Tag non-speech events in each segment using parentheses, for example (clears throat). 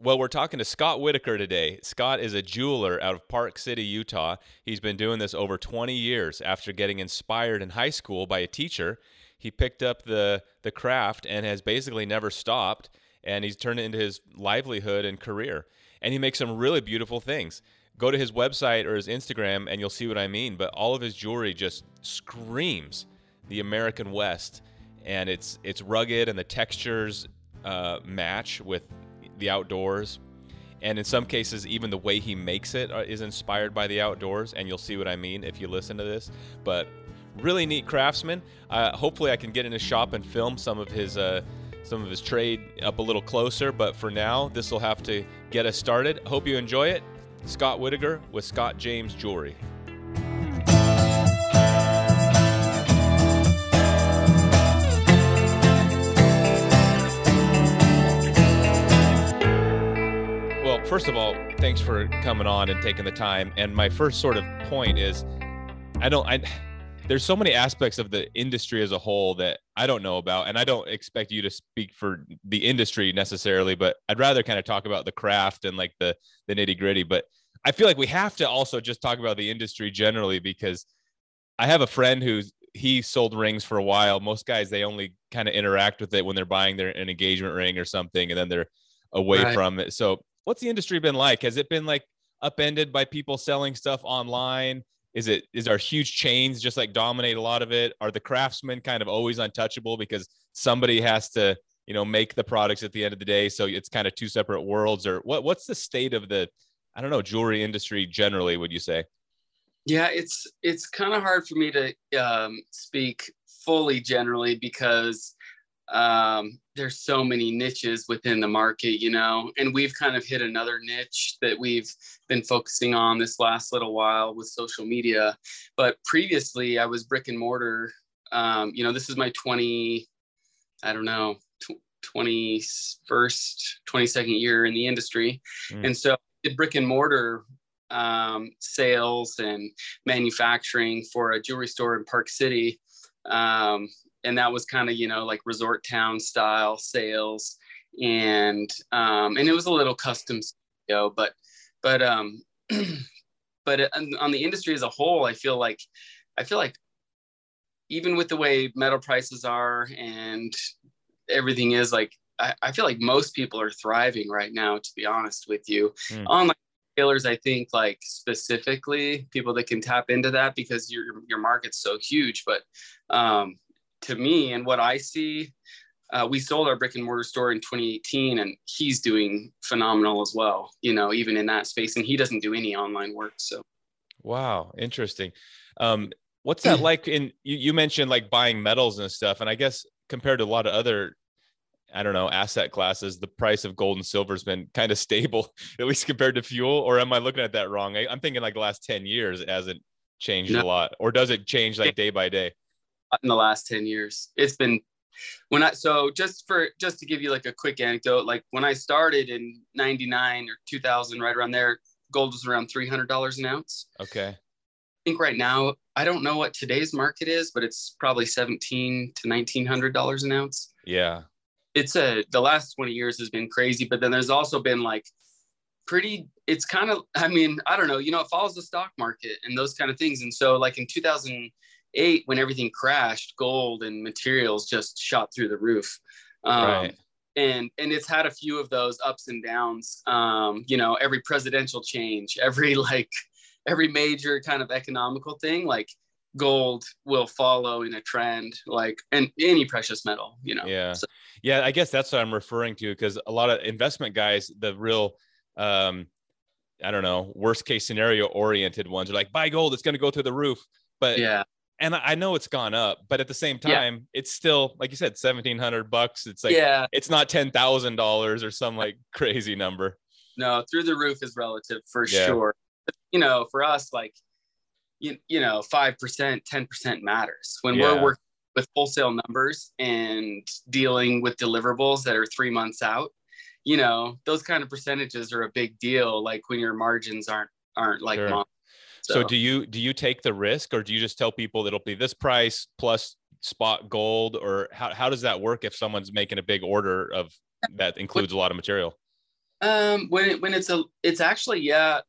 Well, we're talking to Scott Whitaker today. Scott is a jeweler out of Park City, Utah. He's been doing this over 20 years after getting inspired in high school by a teacher. He picked up the the craft and has basically never stopped and he's turned it into his livelihood and career. And he makes some really beautiful things. Go to his website or his Instagram and you'll see what I mean, but all of his jewelry just screams the American West and it's it's rugged and the textures uh, match with the outdoors. And in some cases, even the way he makes it uh, inspired by the outdoors. And you'll see what I mean if you listen to this. But really neat craftsman. Uh, hopefully, I can get in his shop and film some of his uh, some of his trade up a little closer. But for now, this will have to get us started. Hope you enjoy it. Scott Whitaker with Scott James Jewelry. First of all, thanks for coming on and taking the time. And my first sort of point is, I don't, I, there's so many aspects of the industry as a whole that I don't know about, and I don't expect you to speak for the industry necessarily, but I'd rather kind of talk about the craft and like the the nitty gritty. But I feel like we have to also just talk about the industry generally because I have a friend who's he sold rings for a while. Most guys they only kind of interact with it when they're buying their an engagement ring or something, and then they're away right. from it. So what's the industry been like? Has it been like upended by people selling stuff online? Is it is our huge chains just like dominate a lot of it? Are the craftsmen kind of always untouchable because somebody has to you know make the products at the end of the day? So it's kind of two separate worlds. Or what what's the state of the I don't know jewelry industry generally? Would you say? Yeah, it's it's kind of hard for me to um, speak fully generally because um, there's so many niches within the market, you know, and we've kind of hit another niche that we've been focusing on this last little while with social media. But previously, I was brick and mortar. Um, you know, this is my 20, I don't know, 21st, 22nd year in the industry. Mm. And so, did brick and mortar um, sales and manufacturing for a jewelry store in Park City. Um, and that was kind of you know like resort town style sales and um and it was a little custom studio but but um (clears throat) but on the industry as a whole i feel like i feel like even with the way metal prices are and everything is like I, I feel like most people are thriving right now to be honest with you mm. on like tailors i think like specifically people that can tap into that because your your market's so huge but um to me and what I see, uh, we sold our brick and mortar store in 2018 and he's doing phenomenal as well, you know, even in that space. And he doesn't do any online work. So, wow, interesting. Um, what's that (clears throat) like in you, you mentioned like buying metals and stuff. And I guess compared to a lot of other I don't know, asset classes, the price of gold and silver has been kind of stable, (laughs) at least compared to fuel. Or am I looking at that wrong? I, am thinking like the last 10 years it hasn't changed no. a lot. Or does it change like day by day? in the last 10 years. It's been when I so just for just to give you like a quick anecdote, like when I started in 99 or 2000, right around there, gold was around $300 an ounce. Okay. I think right now, I don't know what today's market is, but it's probably 17 to $1,900 an ounce. Yeah. It's a, the last 20 years has been crazy, but then there's also been like pretty, it's kind of, I mean, I don't know, you know, it follows the stock market and those kind of things. And so like in 2008 when everything crashed, gold and materials just shot through the roof. Um, right. And, and it's had a few of those ups and downs. Um, you know, every presidential change, (laughs) every like, every major kind of economical thing, like gold will follow in a trend, like and any precious metal. You know. Yeah. So, yeah, I guess that's what I'm referring to because a lot of investment guys, the real um, I don't know, worst case scenario oriented ones are like, buy gold, it's going to go through the roof. But yeah, and I know it's gone up, but at the same time, yeah. it's still like you said, seventeen hundred bucks. It's like yeah, it's not ten thousand dollars or some like crazy number. No, through the roof is relative for yeah. sure. But, you know, for us, like you, you know, five percent, ten percent matters when yeah. we're working with wholesale numbers and dealing with deliverables that are three months out. You know, those kind of percentages are a big deal. Like when your margins aren't aren't like sure. So. so do you do you take the risk or do you just tell people that it'll be this price plus spot gold or how, how does that work if someone's making a big order of that includes a lot of material? Um, when it, when it's a, it's actually yeah.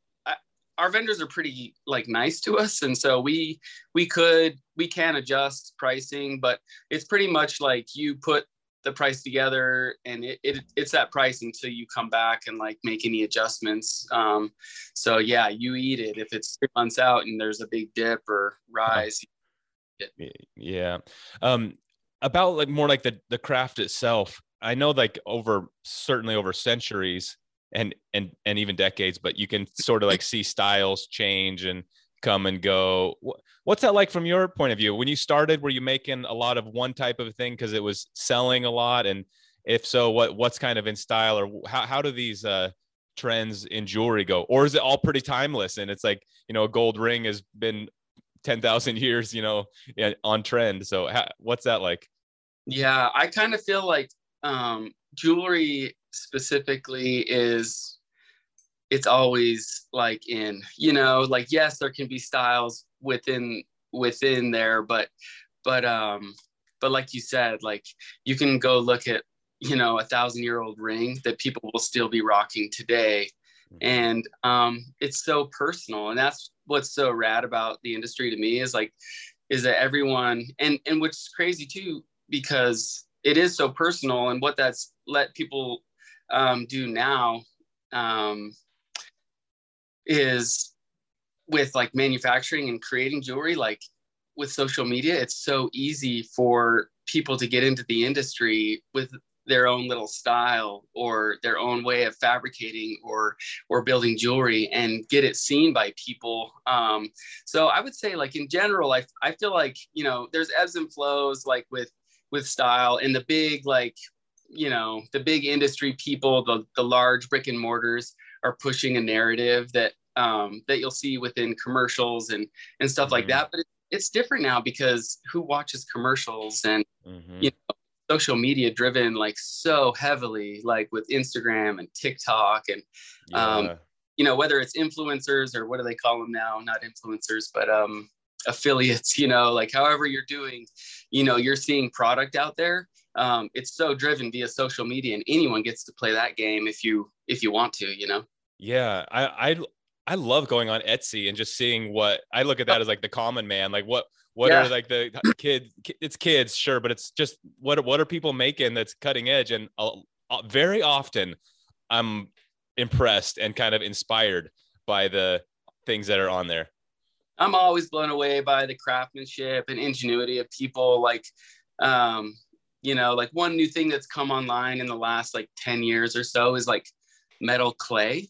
Our vendors are pretty like nice to us, and so we we could we can adjust pricing, but it's pretty much like you put the price together and it, it it's that price until you come back and like make any adjustments. Um so yeah you eat it. If it's three months out and there's a big dip or rise yeah. Um about like more like the the craft itself i know like over certainly over centuries and and and even decades but you can sort of like see styles change and come and go. What's that like from your point of view? When you started were you making a lot of one type of thing because it was selling a lot? And if so what what's kind of in style or how, how do these uh trends in jewelry go? Or is it all pretty timeless and it's like you know a gold ring has been 10,000 (laughs) years you know on trend. So how, what's that like? Yeah i kind of feel like um jewelry specifically is it's always like in you know like yes there can be styles within within there but but um but like you said like you can go look at you know a thousand year old ring that people will still be rocking today mm-hmm. and um it's so personal and that's what's so rad about the industry to me is like is that everyone and and what's crazy too because it is so personal and what that's let people um, do now um, is with like manufacturing and creating jewelry like with social media it's so easy for people to get into the industry with their own little style or their own way of fabricating or or building jewelry and get it seen by people. Um, so i would say like in general I, I feel like you know there's ebbs and flows like with with style and the big like you know the big industry people the, the large brick and mortars are pushing a narrative that um, that you'll see within commercials and and stuff mm-hmm. like that. But it, it's different now because who watches commercials and mm-hmm. you know social media driven like so heavily like with Instagram and TikTok and um, yeah. um, you know whether it's influencers or what do they call them now? Not influencers, but um, affiliates. You know, like however you're doing, you know, you're seeing product out there. Um, it's so driven via social media, and anyone gets to play that game if you if you want to. You know. Yeah, I I I love going on Etsy and just seeing what I look at that as like the common man. Like what what yeah. are like the kids? It's kids, sure, but it's just what what are people making that's cutting edge? And uh, very often, I'm impressed and kind of inspired by the things that are on there. I'm always blown away by the craftsmanship and ingenuity of people. Like, um, you know, like one new thing that's come online in the last like 10 years or so is like metal clay.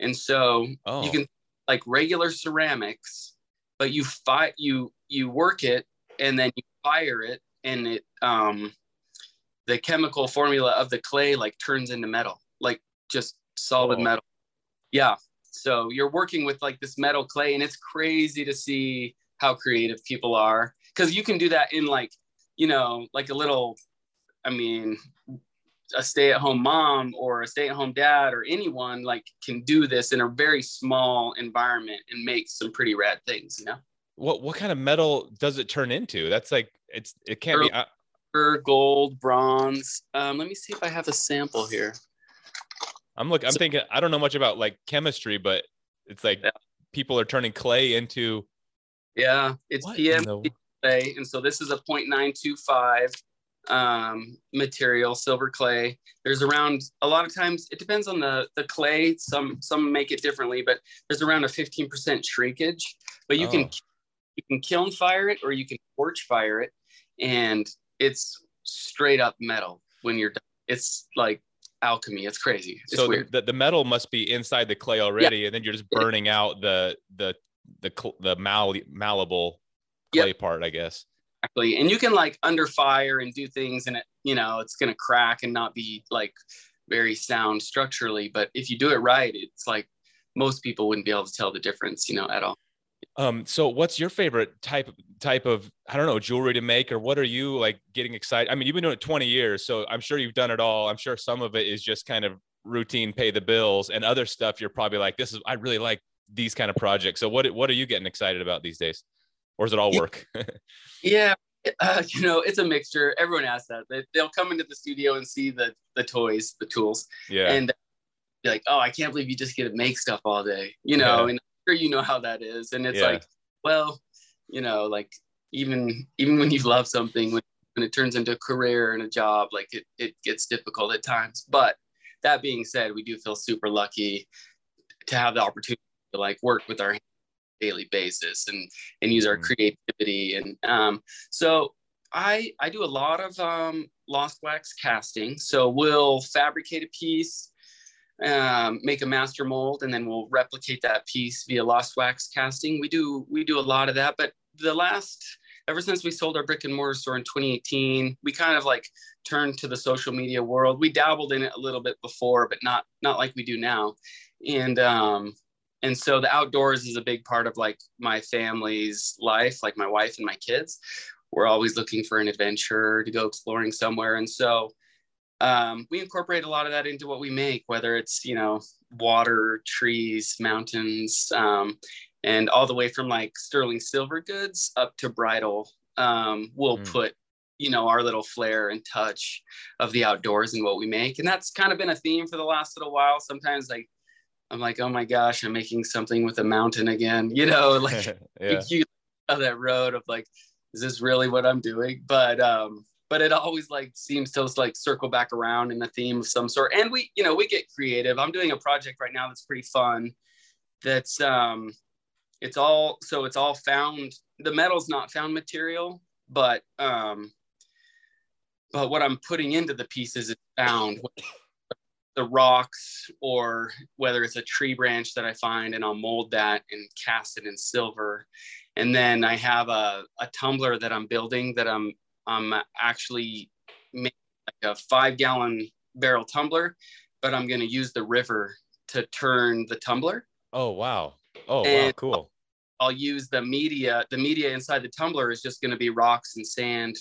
And so oh. you can like regular ceramics, but you fight you you work it and then you fire it and it um the chemical formula of the clay like turns into metal, like just solid oh. metal. Yeah. So you're working with like this metal clay and it's crazy to see how creative people are because you can do that in like, you know, like a little I mean, a stay-at-home mom or a stay-at-home dad or anyone like can do this in a very small environment and make some pretty rad things you know? What what kind of metal does it turn into? That's like it's it can't be uh... gold bronze. Um, let me see if i have a sample here. I'm looking i'm so, thinking i don't know much about like chemistry but it's like yeah. people are turning clay into yeah it's pm clay and so this is a 0.925 um, material, silver clay. There's around a lot of times it depends on the the clay. Some some make it differently, but there's around a 15% shrinkage. But you oh. can you can kiln fire it or you can torch fire it, and it's straight up metal when you're done. It's like alchemy. It's crazy. It's so weird. The, the metal must be inside the clay already, yeah. and then you're just burning out the the the the mal- malleable clay yep. part, I guess. Exactly. And you can like under fire and do things and it, you know, it's going to crack and not be like very sound structurally. But if you do it right, it's like most people wouldn't be able to tell the difference, you know, at all. Um, so what's your favorite type type of I don't know jewelry to make or what are you like getting excited? I mean, you've been doing it 20 years, so I'm sure you've done it all. I'm sure some of it is just kind of routine, pay the bills, and other stuff you're probably like, this is I really like these kind of projects. So what what are you getting excited about these days? Or does it all work? (laughs) yeah, uh, (laughs) you know, it's a mixture. Everyone asks that. They, will come into the studio and see the the toys, the tools. Yeah. And be like, oh, I can't believe you just get to make stuff all day, you know, yeah. and I'm sure you know how that is. And it's yeah. like, well, you know, like even even when you love something, when, when it turns into a career and a job, like it, it gets difficult at times. But that being said, we do feel super lucky to have the opportunity to like work with our daily basis and and use our mm-hmm. creativity. And um so i i do a lot of um lost wax casting. So we'll fabricate a piece um, make a master mold and then we'll replicate that piece via lost wax casting. We do we do a lot of that but the last ever since we sold our brick and mortar store in 2018 we kind of like turned to the social media world. We dabbled in it a little bit before but not not like we do now. And um and so the outdoors is a big part of like my family's life like my wife and my kids. We're always looking for an adventure to go exploring somewhere. And so um, we incorporate a lot of that into what we make whether it's you know water trees mountains um, and all the way from like sterling silver goods up to bridal. Um, we'll mm. put you know our little flair and touch of the outdoors and what we make. And that's kind of been a theme for the last little while. Sometimes like i'm like oh my gosh i'm making something with a mountain again you know (laughs) like (laughs) yeah. you on that road of like is this really what i'm doing? But um but it always like seems to like circle back around in a theme of some sort. And we you know we get creative. I'm doing a project right now that's pretty fun. That's um it's all so it's all found the metal's not found material but um but what i'm putting into the pieces is found (coughs) the rocks or whether it's a tree branch that i find and i'll mold that and cast it in silver. And then i have a, a tumbler that i'm building that i'm i'm actually making like a five gallon barrel tumbler but i'm going to use the river to turn the tumbler. Oh wow. Oh and wow cool. I'll use the media. The media inside the tumbler is just going to be rocks and sand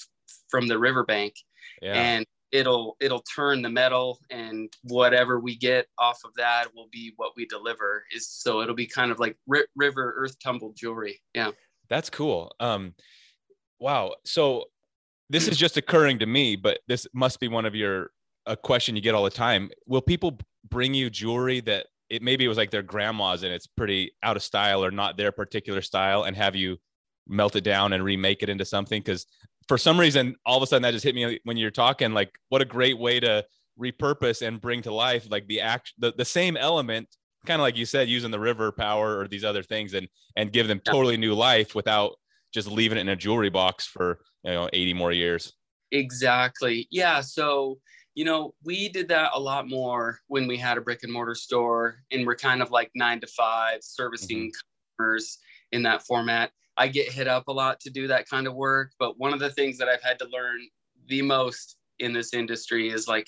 from the riverbank, yeah. and it'll it'll turn the metal, and whatever we get off of that will be what we deliver. Is so it'll be kind of like ri- river earth tumbled jewelry. Yeah, that's cool. Um, wow. So this is just occurring to me, but this must be one of your a question you get all the time. Will people bring you jewelry that it maybe it was like their grandma's and it's pretty out of style or not their particular style and have you melt it down and remake it into something because for some reason all of a sudden that just hit me when you're talking like what a great way to repurpose and bring to life like the act the, the same element kind of like you said using the river power or these other things and and give them totally new life without just leaving it in a jewelry box for you know 80 more years exactly yeah so you know, we did that a lot more when we had a brick and mortar store and we're kind of like nine to five servicing mm-hmm. customers in that format. I get hit up a lot to do that kind of work. But one of the things that I've had to learn the most in this industry is like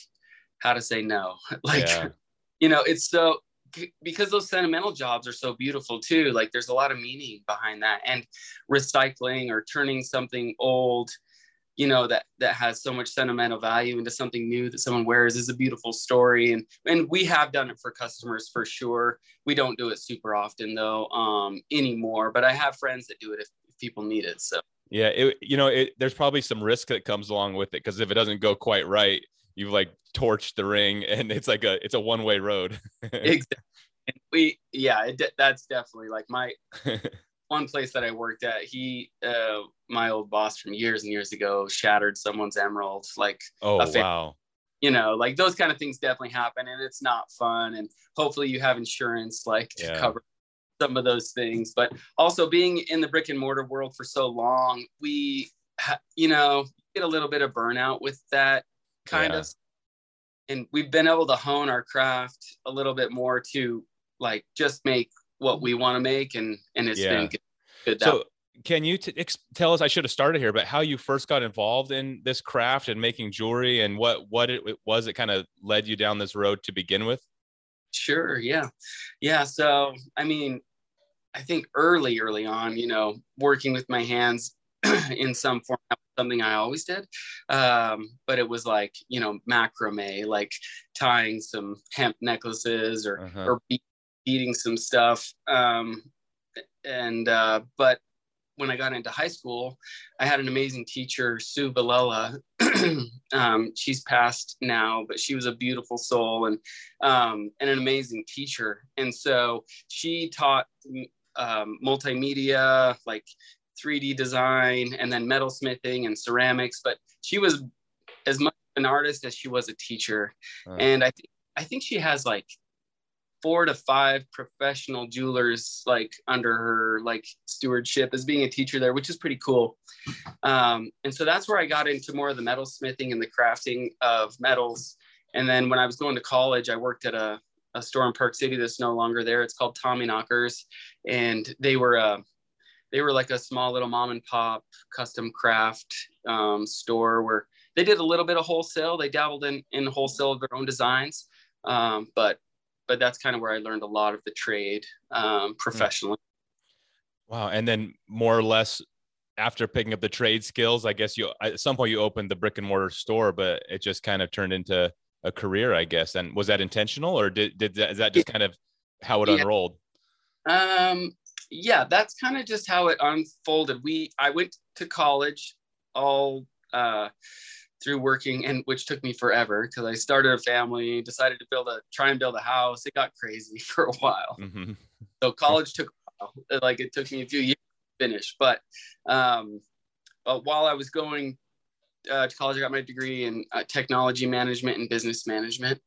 how to say no. (laughs) like, yeah. you know, it's so because those sentimental jobs are so beautiful too. Like, there's a lot of meaning behind that. And recycling or turning something old you know that that has so much sentimental value into something new that someone wears is a beautiful story. And and we have done it for customers for sure. We don't do it super often though um anymore but i have friends that do it if, if people need it so. Yeah it, you know it, there's probably some risk that comes along with it because if it doesn't go quite right you've like torched the ring (laughs) and it's like a it's a one-way road. (laughs) Exactly. And we yeah it, that's definitely like my (laughs) one place that I worked at, he, uh, my old boss from years and years ago, shattered someone's emerald. Like, oh wow, you know, like those kind of things definitely happen, and it's not fun. And hopefully, you have insurance like to yeah. cover some of those things. But also, being in the brick and mortar world for so long, we, ha- you know, get a little bit of burnout with that kind yeah. of. And we've been able to hone our craft a little bit more to like just make what we want to make and and it's yeah. been good so can you t- ex- tell us i should have started here but how you first got involved in this craft and making jewelry and what what it, it was that kind of led you down this road to begin with sure yeah yeah so i mean i think early early on you know working with my hands (clears throat) in some form something i always did um, but it was like you know macrame like tying some hemp necklaces or uh-huh. or beading some stuff. Um, and uh, but when I got into high school, I had an amazing teacher, Sue Villela. (clears throat) um, she's passed now, but she was a beautiful soul and um, and an amazing teacher. And so she taught um, multimedia, like 3D design, and then metalsmithing and ceramics. But she was as much an artist as she was a teacher. And I think I think she has like four to five professional jewelers like under her like stewardship as being a teacher there, which is pretty cool. Um, and so that's where I got into more of the metal smithing and the crafting of metals. And then when I was going to college, I worked at a, a store in Park City that's no longer there. It's called Tommyknockers, and they were uh, they were like a small little mom and pop custom craft um, store where they did a little bit of wholesale. They dabbled in in wholesale of their own designs, um, but but that's kind of where I learned a lot of the trade um, hmm. professionally. Wow. And then more or less after picking up the trade skills, I guess you at some point you opened the brick and mortar store, but it just kind of turned into a career, I guess. And was that intentional or did, did that, is that just kind of how it yeah. unrolled? Um, yeah, that's kind of just how it unfolded. We, I went to college all, uh, through working and which took me forever because I started a family, decided to build a try and build a house. It got crazy (laughs) for a while. Mm-hmm. So college took like it took me a few years to finish. But um, but while I was going uh, to college, I got my degree in uh, technology management and business management.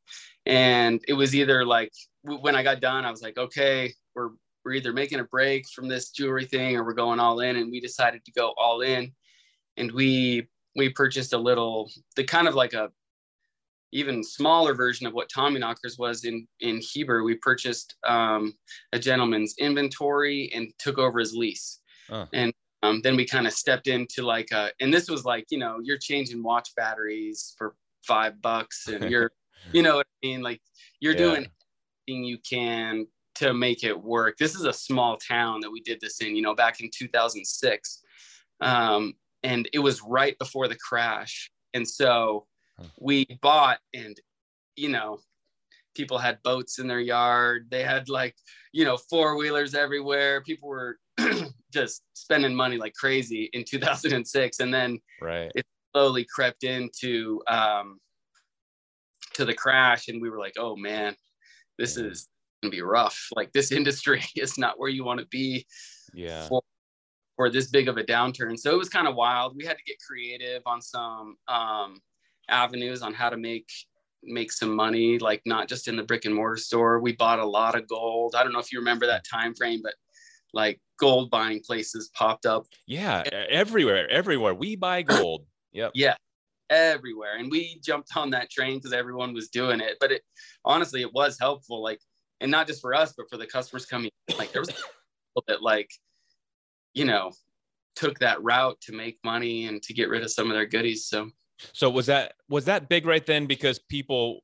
And it was either like when I got done, I was like, okay, we're we're either making a break from this jewelry thing or we're going all in. And we decided to go all in. And we we purchased a little, the kind of like a even smaller version of what Tommyknockers was in in Heber. We purchased um, a gentleman's inventory and took over his lease, and um, then we kind of stepped into like a, and this was like you know you're changing watch batteries for five bucks, and (laughs) you're you know what I mean like you're yeah. doing everything you can to make it work. This is a small town that we did this in, you know, back in 2006. Um, and it was right before the crash. And so we bought, and you know, people had boats in their yard. They had like, you know, four wheelers everywhere. People were (clears throat) just spending money like crazy in 2006. And then right. it slowly crept into um, to the crash. And we were like, oh man, this yeah. is gonna be rough. Like this (laughs) industry is not where you want to be yeah. for for this big of a downturn. So it was kind of wild. We had to get creative on some um, avenues on how to make make some money, like not just in the brick and mortar store. We bought a lot of gold. I don't know if you remember that time frame, but like gold buying places popped up. Yeah, everywhere, everywhere. We buy gold. Yep. yeah, everywhere. And we jumped on that train because everyone was doing it. But it honestly, it was helpful. Like, and not just for us, but for the customers coming. Like, there was a little bit like you know, took that route to make money and to get rid of some of their goodies. So, so was that was that big right then because people,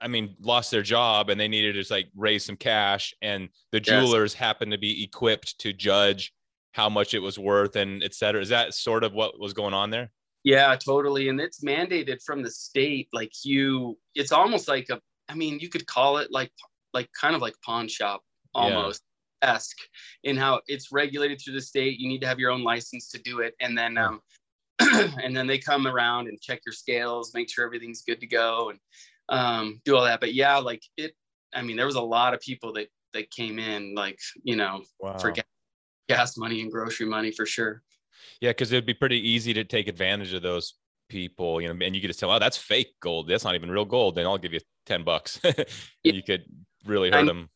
I mean, lost their job and they needed to just like raise some cash, and the jewelers yes. happened to be equipped to judge how much it was worth and et cetera. Is that sort of what was going on there? Yeah, totally. And it's mandated from the state. Like you, it's almost like a, I mean, you could call it like, like kind of like pawn shop almost esque in how it's regulated through the state. You need to have your own license to do it, and then um, (clears throat) and then they come around and check your scales, make sure everything's good to go, and um, do all that. But yeah, like it. I mean, there was a lot of people that that came in, like you know, wow. for gas, gas money and grocery money for sure. Yeah, because it'd be pretty easy to take advantage of those people, you know, and you could just tell, oh, that's fake gold. That's not even real gold. Then I'll give you 10 bucks. (laughs) yeah. You could really hurt them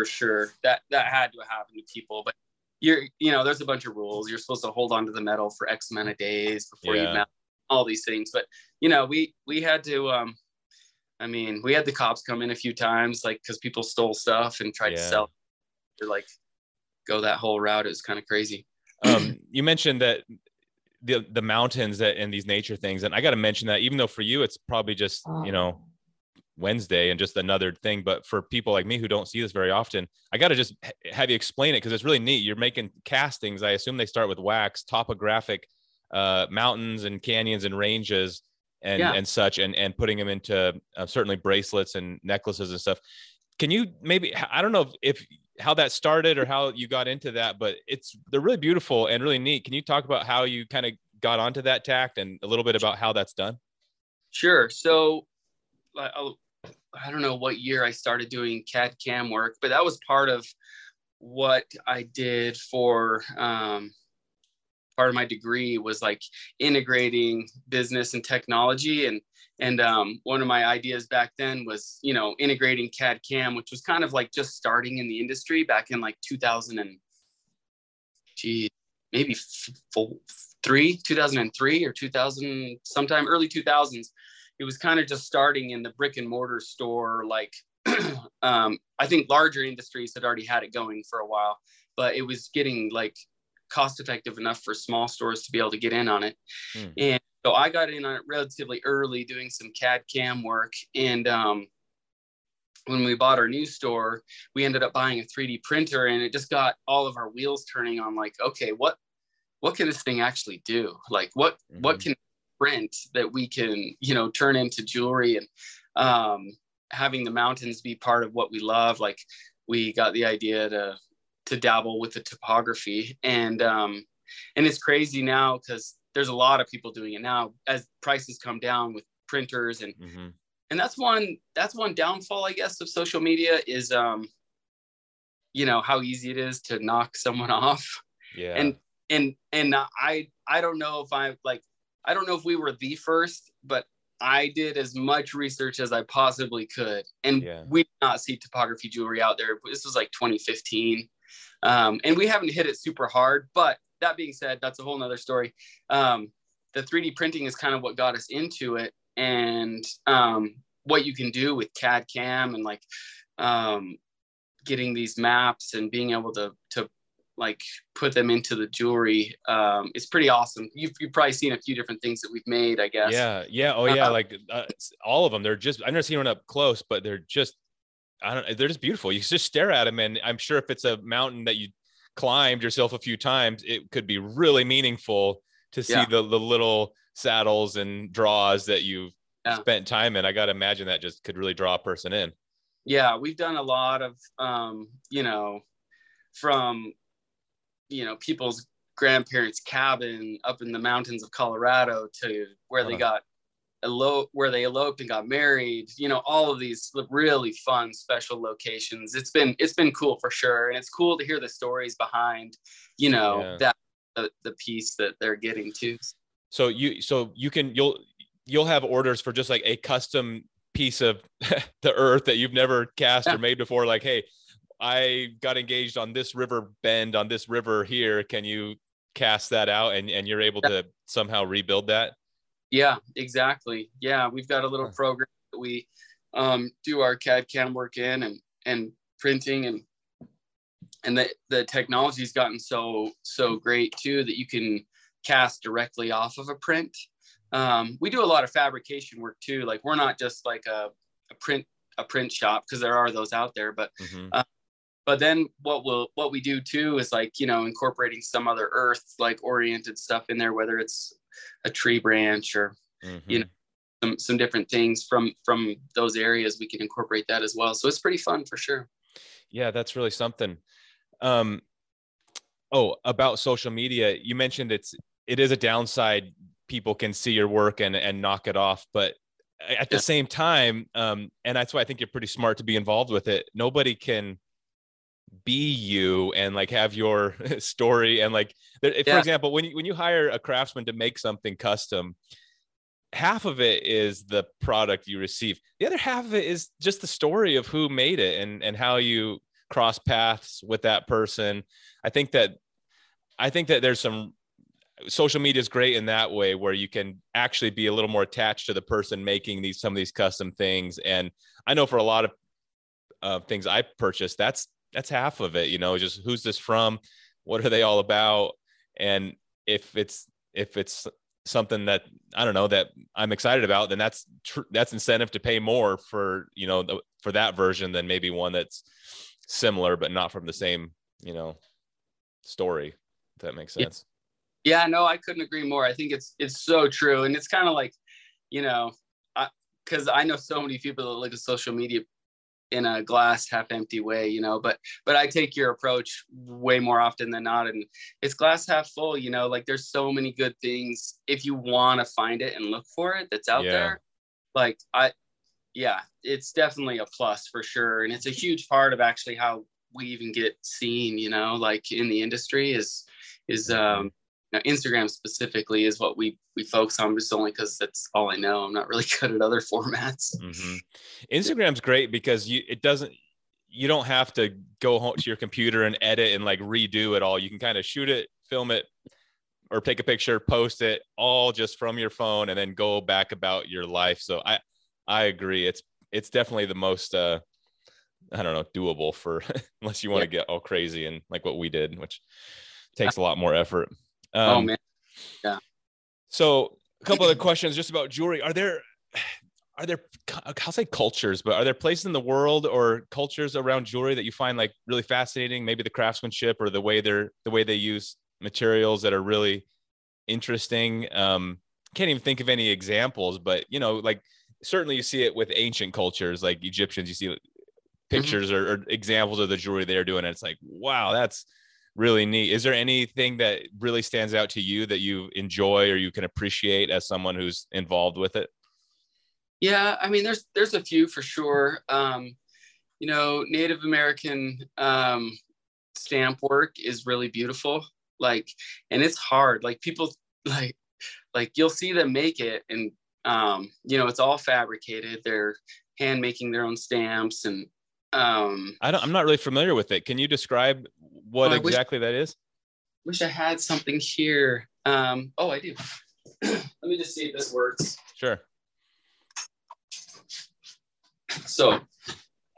for sure. That that had to happen to people, but you're you know there's a bunch of rules. You're supposed to hold on to the metal for X amount of days before yeah. you melt all these things. But you know we we had to. um I mean, we had the cops come in a few times, like because people stole stuff and tried yeah. to sell. Or like go that whole route. It was kind of crazy. (clears throat) Um, you mentioned that the the mountains that and these nature things, and I got to mention that even though for you it's probably just you know Wednesday and just another thing. But for people like me who don't see this very often, I got to just have you explain it because it's really neat. You're making castings. I assume they start with wax, topographic uh, mountains and canyons and ranges and yeah. and such, and and putting them into uh, certainly bracelets and necklaces and stuff. Can you maybe? I don't know if, if how that started or how you got into that, but it's they're really beautiful and really neat. Can you talk about how you kind of got onto that tact and a little bit about how that's done? Sure. So I don't know what year I started doing CAD CAM work, but that was part of what I did for um, part of my degree was like integrating business and technology. And and um, one of my ideas back then was you know integrating cad cam which was kind of like just starting in the industry back in like 2000 and gee maybe four, three 2003 or 2000 sometime early 2000s it was kind of just starting in the brick and mortar store like (clears throat) um, i think larger industries had already had it going for a while but it was getting like cost effective enough for small stores to be able to get in on it. Mm. And so I got in on it relatively early doing some CAD CAM work. And um, when we bought our new store, we ended up buying a 3D printer and it just got all of our wheels turning on like, okay, what what can this thing actually do? Like what mm-hmm. what can print that we can, you know, turn into jewelry and um having the mountains be part of what we love. Like we got the idea to to dabble with the topography and um, and it's crazy now because there's a lot of people doing it now as prices come down with printers and mm-hmm. and that's one that's one downfall i guess of social media is um you know how easy it is to knock someone (laughs) off yeah and and and i i don't know if i like i don't know if we were the first but i did as much research as i possibly could and yeah. we did not see topography jewelry out there this was like 2015 um, and we haven't hit it super hard, but that being said, that's a whole nother story. Um, the 3D printing is kind of what got us into it and um, what you can do with CAD CAM and like um, getting these maps and being able to, to like put them into the jewelry um, it's pretty awesome you've, you've probably seen a few different things that we've made i guess yeah yeah oh yeah uh, like uh, all of them they're just i've never seen one up close but they're just I don't they're just beautiful. You just stare at them and I'm sure if it's a mountain that you climbed yourself a few times, it could be really meaningful to see yeah. the the little saddles and draws that you've yeah. spent time in. I got to imagine that just could really draw a person in. Yeah, we've done a lot of um, you know, from you know, people's grandparents' cabin up in the mountains of Colorado to where they got elope where they eloped and got married you know all of these really fun special locations it's been it's been cool for sure and it's cool to hear the stories behind you know yeah. that the, the piece that they're getting to so you so you can you'll you'll have orders for just like a custom piece of (laughs) the earth that you've never cast yeah. or made before like hey i got engaged on this river bend on this river here can you cast that out and and you're able to somehow rebuild that yeah, exactly. Yeah, we've got a little program that we um, do our CAD CAM work in and and printing and and the the technology's gotten so so great too that you can cast directly off of a print. Um, we do a lot of fabrication work too. Like we're not just like a, a print a print shop because there are those out there, but mm-hmm. uh, but then what we'll what we do too is like you know incorporating some other earth like oriented stuff in there, whether it's a tree branch or mm-hmm. you know some some different things from from those areas we can incorporate that as well. So it's pretty fun for sure. Yeah that's really something. Um oh about social media you mentioned it's it is a downside. People can see your work and and knock it off but at the yeah. same time um and that's why i think you're pretty smart to be involved with it. Nobody can be you and like have your (laughs) story and like for yeah. example when you, when you hire a craftsman to make something custom half of it is the product you receive. The other half of it is just the story of who made it and and how you cross paths with that person. I think that i think that there's some social media is great in that way where you can actually be a little more attached to the person making these some of these custom things. And i know for a lot of uh, things i purchased that's that's half of it you know just who's this from? What are they all about? And if it's if it's something that i don't know that i'm excited about then that's tr- that's incentive to pay more for you know the, for that version than maybe one that's similar but not from the same you know story if that makes sense. Yeah, no i couldn't agree more. I think it's it's so true and it's kind of like you know because I, I know so many people that look at social media in a glass half empty way you know but but i take your approach way more often than not and it's glass half full you know like there's so many good things if you want to find it and look for it that's out yeah. there like i yeah it's definitely a plus for sure and it's a huge part of actually how we even get seen you know like in the industry is is um now, Instagram specifically is what we we focus on, just only because that's all I know. I'm not really (laughs) good at other formats. Mm-hmm. (laughs) Instagram's great because you it doesn't you don't have to go home to your computer and edit and like redo it all. You can kind of shoot it, film it, or take a picture, post it all just from your phone, and then go back about your life. So I I agree. It's it's definitely the most uh I don't know doable for (laughs) unless you want to yeah. get all crazy and like what we did, which takes a lot more effort. Oh, um, oh man, yeah. So a couple of questions just about jewelry. Are there are there I'll say cultures, but are there places in the world or cultures around jewelry that you find like really fascinating? Maybe the craftsmanship or the way they're the way they use materials that are really interesting. Um, can't even think of any examples, but you know, like certainly you see it with ancient cultures like Egyptians. You see mm-hmm. pictures mm-hmm. or, or, examples of the jewelry they're doing, and it's like, wow, that's really neat. Is there anything that really stands out to you that you enjoy or you can appreciate as someone who's involved with it? Yeah, I mean, there's there's a few for sure. Um, you know, Native American um, stamp work is really beautiful. Like, and it's hard. Like people like like you'll see them make it, and um, you know, it's all fabricated. They're hand making their own stamps and um I don't I'm not really familiar with it. Can you describe what oh, exactly wish, that is? Wish I had something here. Um, oh, I do. (clears throat) Let me just see if this works. Sure. So,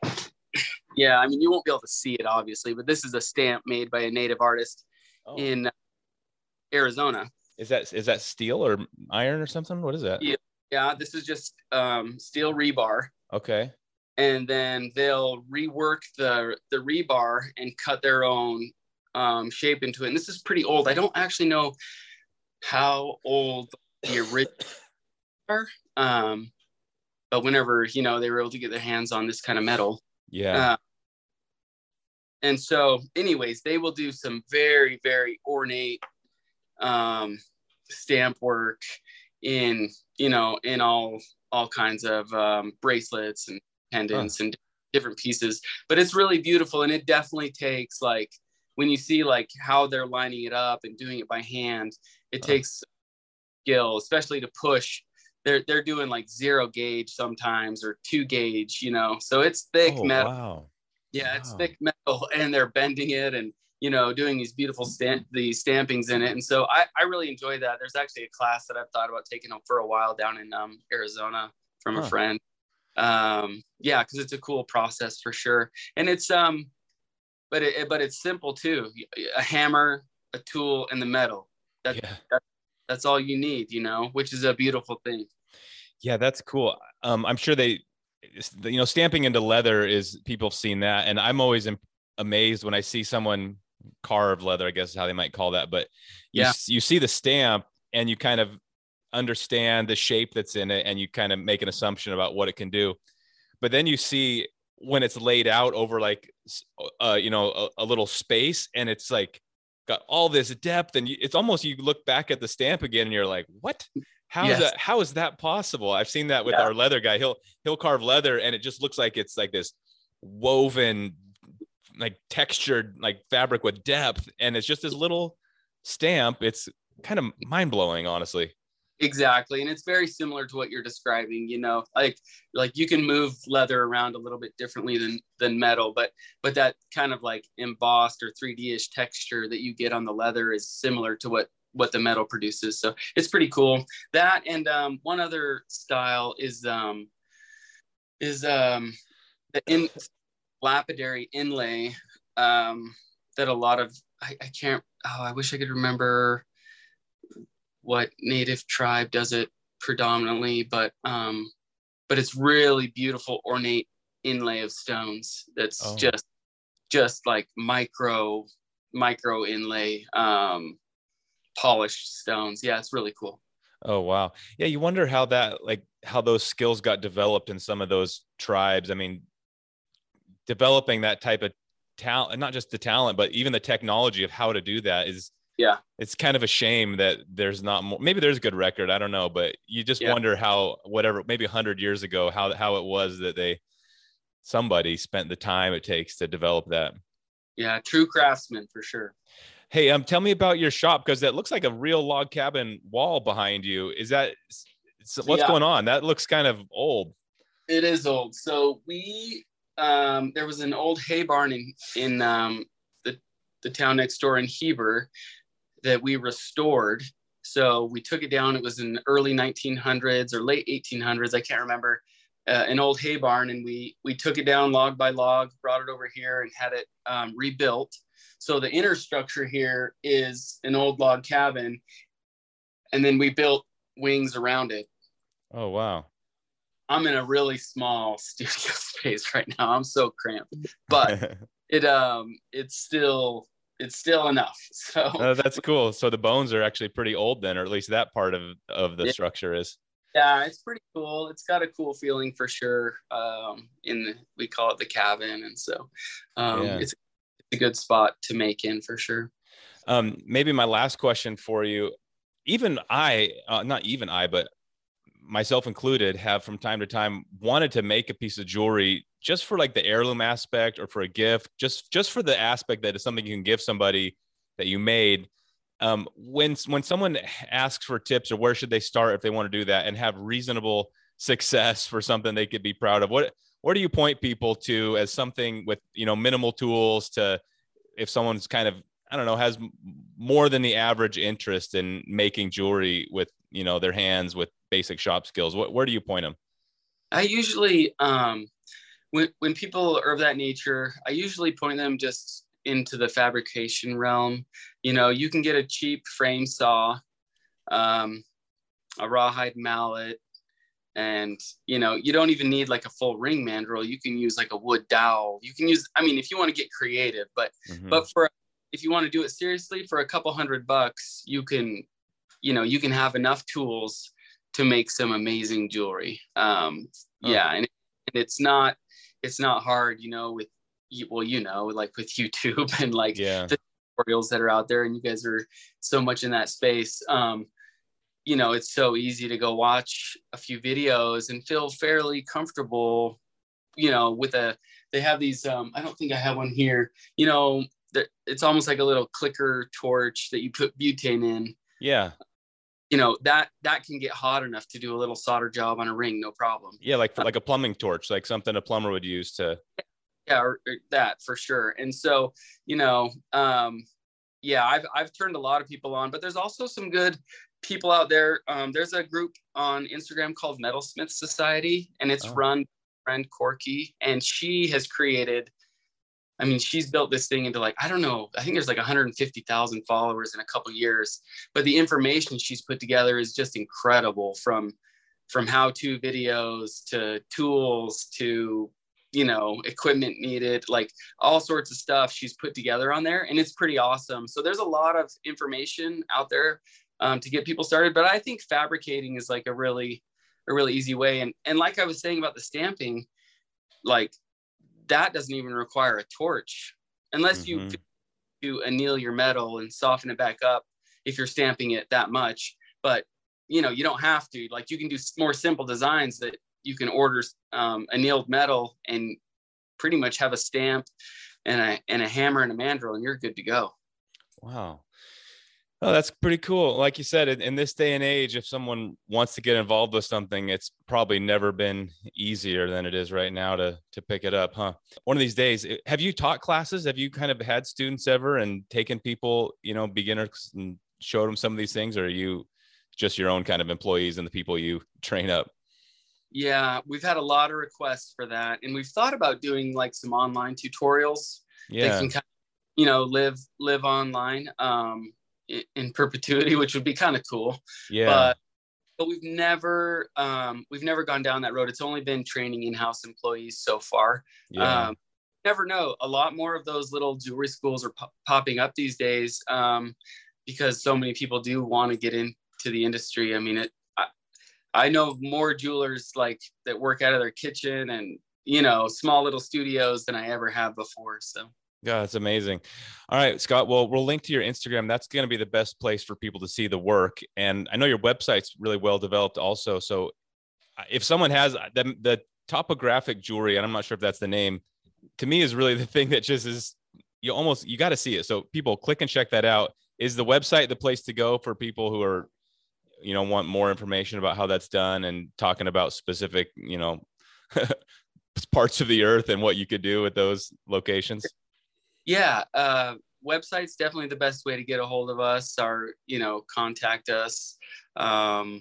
(clears throat) yeah, I mean, you won't be able to see it obviously, but this is a stamp made by a native artist oh. in Arizona. Is that is that steel or iron or something? What is that? Yeah, yeah this is just um, steel rebar. Okay and then they'll rework the the rebar and cut their own um, shape into it. And this is pretty old. I don't actually know how old the original are, um, but whenever you know they were able to get their hands on this kind of metal, yeah. Uh, and so, anyways, they will do some very very ornate um, stamp work in you know in all all kinds of um, bracelets and pendants huh. and different pieces but it's really beautiful and it definitely takes like when you see like how they're lining it up and doing it by hand it huh. takes skill especially to push they're they're doing like zero gauge sometimes or two gauge you know so it's thick oh, metal wow. yeah wow. it's thick metal (laughs) and they're bending it and you know doing these beautiful stamp these stampings in it and so I, I really enjoy that there's actually a class that i've thought about taking up for a while down in um, arizona from huh. a friend um yeah because it's a cool process for sure. And it's um but it but it's simple too. A hammer a tool and the metal. That, yeah. that that's all you need you know which is a beautiful thing. Yeah that's cool. Um i'm sure they you know stamping into leather is people have seen that. And i'm always amazed when i see someone carve leather i guess is how they might call that. But you, yeah. you see the stamp and you kind of understand the shape that's in it and you kind of make an assumption about what it can do. But then you see when it's laid out over like uh, you know a, a, little space and it's like got all this depth and you, it's almost you look back at the stamp again and you're like what? How yes. is that how is that possible? I've seen that with yeah. our leather guy. He'll he'll carve leather and it just looks like it's like this woven like textured like fabric with depth and it's just this little stamp. It's kind of mind-blowing honestly exactly and it's very similar to what you're describing you know like like you can move leather around a little bit differently than than metal but but that kind of like embossed or 3d-ish texture that you get on the leather is similar to what what the metal produces so it's pretty cool. That and um, one other style is um is um the in lapidary inlay um that a lot of I, I can't oh i wish i could remember what native tribe does it predominantly, but um, but it's really beautiful, ornate inlay of stones. That's oh. just just like micro micro inlay um, polished stones. Yeah, it's really cool. Oh wow. Yeah, you wonder how that like how those skills got developed in some of those tribes. I mean, developing that type of talent, not just the talent, but even the technology of how to do that is yeah. It's kind of a shame that there's not more maybe there's a good record i don't know but you just yeah. wonder how whatever maybe 100 years ago how how it was that they somebody spent the time it takes to develop that. Yeah true craftsman for sure. Hey um tell me about your shop because that looks like a real log cabin wall behind you. Is that what's yeah. going on? That looks kind of old. It is old. So we um there was an old hay barn in in um the the town next door in heber that we restored. So we took it down. It was in the early 1900s or late 1800s. I can't remember. Uh, an old hay barn, and we we took it down log by log, brought it over here, and had it um, rebuilt. So the inner structure here is an old log cabin, and then we built wings around it. Oh wow! I'm in a really small (laughs) studio space right now. I'm so cramped, but (laughs) it um it's still it's still enough. (laughs) So oh, that's cool. So the bones are actually pretty old then, or at least that part of of the yeah. structure is. Yeah, it's pretty cool. It's got a cool feeling for sure. Um, in the, we call it the cabin, and so um, yeah. it's a good spot to make in for sure. Um, maybe my last question for you. Even I, uh, not even I, but myself included, have from time to time wanted to make a piece of jewelry just for like the heirloom aspect or for a gift, just just for the aspect that is something you can give somebody that you made. Um, when when someone asks for tips or where should they start if they want to do that and have reasonable success for something they could be proud of, what where do you point people to as something with you know minimal tools to if someone's kind of I don't know has more than the average interest in making jewelry with you know their hands with basic shop skills? What where do you point them? I usually um, when when people are of that nature, I usually point them just into the fabrication realm. You know, you can get a cheap frame saw, um, a rawhide mallet, and you know, you don't even need like a full ring mandrel. You can use like a wood dowel. You can use, I mean, if you want to get creative, but mm-hmm. but for if you want to do it seriously, for a couple hundred bucks, you can, you know, you can have enough tools to make some amazing jewelry. Um, oh. Yeah, and, and it's not it's not hard, you know, with well, you know, like with (laughs) YouTube and like yeah. the tutorials that are out there, and you guys are so much in that space. Um, you know, it's so easy to go watch a few videos and feel fairly comfortable, you know, with a they have these um, I don't think I have one here, you know, it's almost like a little clicker torch that you put butane in. Yeah you know that that can get hot enough to do a little solder job on a ring no problem. Yeah like like a plumbing torch like something a plumber would use to yeah or, or that for sure. And so you know um yeah i've i've turned a lot of people on but there's also some good people out there. Um there's a group on instagram called metalsmith society and it's oh. run friend corky and she has created I mean, she's built this thing into like, I don't know, I think there's like 150,000 followers in a couple years, but the information she's put together is just incredible from from how-to videos to tools to you know equipment needed like all sorts of stuff she's put together on there and it's pretty awesome. So there's a lot of information out there um, to get people started but i think fabricating is like a really a really easy way. And and like i was saying about the stamping like that doesn't even require a torch unless mm-hmm. you to anneal your metal and soften it back up if you're stamping it that much. But you know you don't have to. Like you can do more simple designs that you can order um, annealed metal and pretty much have a stamp and a and a hammer and a mandrel and you're good to go. Wow Oh, that's pretty cool. Like you said, in, in, this day and age, if someone wants to get involved with something, it's probably never been easier than it is right now to to pick it up, huh? One of these days, have you taught classes? Have you kind of had students ever and taken people, you know, beginners and showed them some of these things, or are you just your own kind of employees and the people you train up? Yeah, we've had a lot of requests for that, and we've thought about doing like some online tutorials. Yeah, they can kind of, you know, live live online. Um, in perpetuity, which would be kind of cool. Yeah. But, but we've never um, we've never gone down that road. It's only been training in-house employees so far. Yeah. Um, never know. A lot more of those little jewelry schools are po- popping up these days um, because so many people do want to get into the industry. I mean, it. I, I know more jewelers like that work out of their kitchen and you know, small little studios than I ever have before. So. Yeah, that's amazing. All right, Scott. Well, we'll link to your Instagram. That's going to be the best place for people to see the work. And I know your website's really well developed also. So uh, if someone has uh, the, the topographic jewelry, and I'm not sure if that's the name, to me is really (laughs) the thing that just is you almost you got to see it. So people click and check that out. Is the website the place to go for people who are, you know, want more information about how that's done and talking about specific, you know, (laughs) parts of the earth and what you could do with those locations? Yeah, uh, website's definitely the best way to get a hold of us or you know contact us. Um,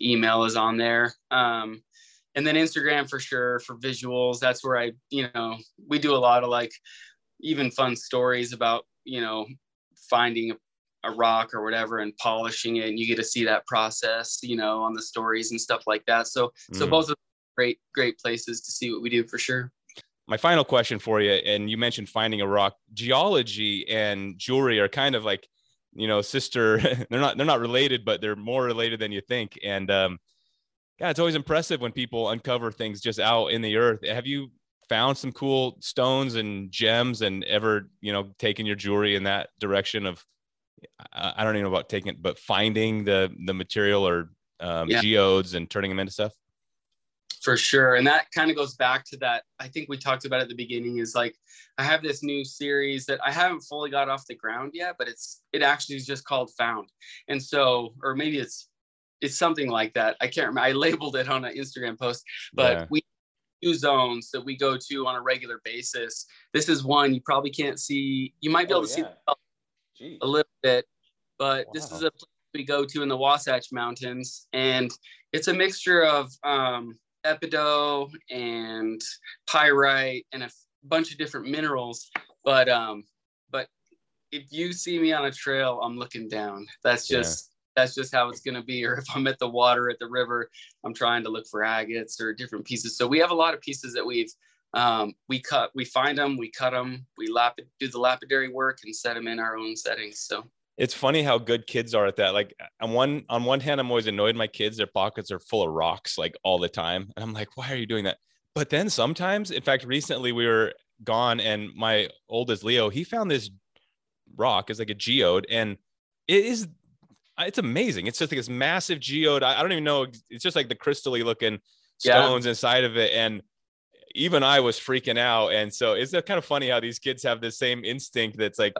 email is on there. Um, and then Instagram for sure for visuals. That's where I, you know, we do a lot of like even fun stories about, you know, finding a, a rock or whatever and polishing it. And you get to see that process, you know, on the stories and stuff like that. So, mm. so both of great, great places to see what we do for sure. My final question for you, and you mentioned finding a rock. Geology and jewelry are kind of like, you know, sister. (laughs) they're not they're not related, but they're more related than you think. And um, yeah, it's always impressive when people uncover things just out in the earth. Have you found some cool stones and gems and ever, you know, taken your jewelry in that direction of, I don't even know about taking it, but finding the, the material or um, yeah. geodes and turning them into stuff? For sure. And that kind of goes back to that. I think we talked about at the beginning is like, I have this new series that I haven't fully got off the ground yet, but it's, it actually is just called Found. And so, or maybe it's it's something like that. I can't remember. I labeled it on an Instagram post, but yeah. we two zones that we go to on a regular basis. This is one you probably can't see. You might be able oh, to yeah. see a little bit, but wow. this is a place we go to in the Wasatch Mountains, and it's a mixture of um, epidote and pyrite and a bunch of different minerals. But um, but if you see me on a trail, I'm looking down. That's just that's just how it's going to be. (laughs) Or if I'm at the water at the river, I'm trying to look for agates or different pieces. So we have a lot of pieces that we've um, we cut, we find them, we cut them, we lap do the lapidary work and set them in our own settings. So it's funny how good kids are at that. Like on one on one hand, I'm always annoyed my kids, their pockets are full of rocks like all the time. And I'm like, why are you doing that? But then sometimes, in fact, recently we were gone and my oldest Leo, he found this rock, is like a geode, and it is it's amazing. It's just like this massive geode. I, I don't even know. It's just like the crystally looking stones yeah. inside of it. And even I was freaking out. And so it's uh, kind of funny how these kids have the same instinct that's like,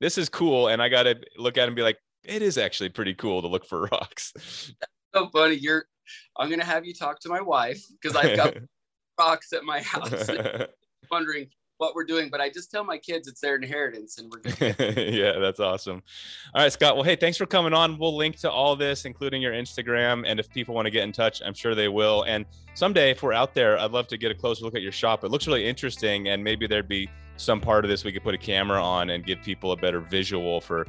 this is cool. And I got to look at it and be like, it is actually pretty cool to look for (laughs) rocks. so funny. You're, I'm going to have you talk to my wife because I've got (laughs) rocks at my house. (laughs) wondering, what we're doing, but I just tell my kids it's their inheritance and we're good. (laughs) yeah, that's awesome. All right, Scott. Well, hey, thanks for coming on. We'll link to all this, including your Instagram. And if people want to get in touch, I'm sure they will. And someday, if we're out there, I'd love to get a closer look at your shop. It looks really interesting. And maybe there'd be some part of this we could put a camera on and give people a better visual for,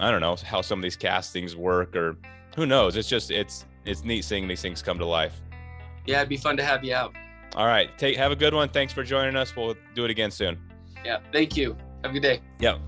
I don't know, how some of these castings work or who knows. It's just, it's, it's neat seeing these things come to life. Yeah, it'd be fun to have you out. All right. Take have a good one. Thanks for joining us. We'll do it again soon. Yeah. Thank you. Have a good day. Yep.